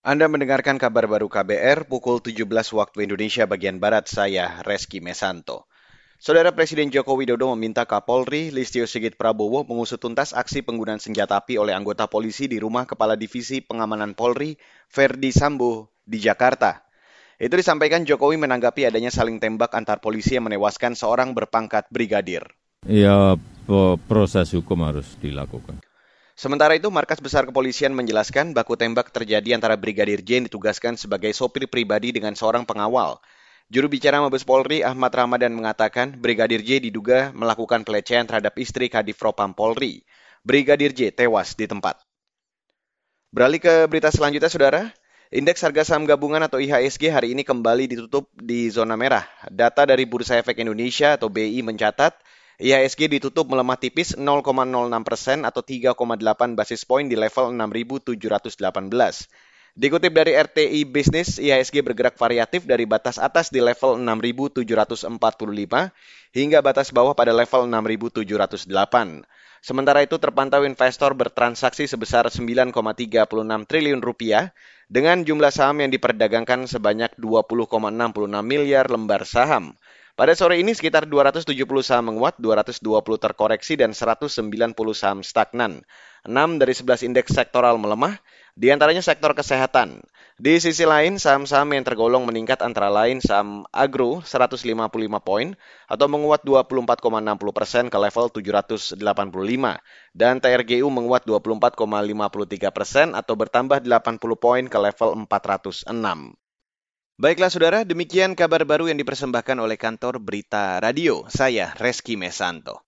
Anda mendengarkan kabar baru KBR pukul 17 waktu Indonesia bagian Barat, saya Reski Mesanto. Saudara Presiden Joko Widodo meminta Kapolri Listio Sigit Prabowo mengusut tuntas aksi penggunaan senjata api oleh anggota polisi di rumah Kepala Divisi Pengamanan Polri, Ferdi Sambo, di Jakarta. Itu disampaikan Jokowi menanggapi adanya saling tembak antar polisi yang menewaskan seorang berpangkat brigadir. Ya, proses hukum harus dilakukan. Sementara itu, Markas Besar Kepolisian menjelaskan baku tembak terjadi antara Brigadir J yang ditugaskan sebagai sopir pribadi dengan seorang pengawal. Juru bicara Mabes Polri Ahmad Ramadan mengatakan Brigadir J diduga melakukan pelecehan terhadap istri Kadif Propam Polri. Brigadir J tewas di tempat. Beralih ke berita selanjutnya, Saudara. Indeks harga saham gabungan atau IHSG hari ini kembali ditutup di zona merah. Data dari Bursa Efek Indonesia atau BI mencatat IHSG ditutup melemah tipis 0,06 persen atau 3,8 basis poin di level 6.718. Dikutip dari RTI Business, IHSG bergerak variatif dari batas atas di level 6.745 hingga batas bawah pada level 6.708. Sementara itu terpantau investor bertransaksi sebesar 9,36 triliun rupiah dengan jumlah saham yang diperdagangkan sebanyak 20,66 miliar lembar saham. Pada sore ini sekitar 270 saham menguat, 220 terkoreksi, dan 190 saham stagnan. 6 dari 11 indeks sektoral melemah, di antaranya sektor kesehatan. Di sisi lain, saham-saham yang tergolong meningkat antara lain saham agro 155 poin atau menguat 24,60 persen ke level 785 dan TRGU menguat 24,53 persen atau bertambah 80 poin ke level 406. Baiklah saudara, demikian kabar baru yang dipersembahkan oleh kantor Berita Radio. Saya Reski Mesanto.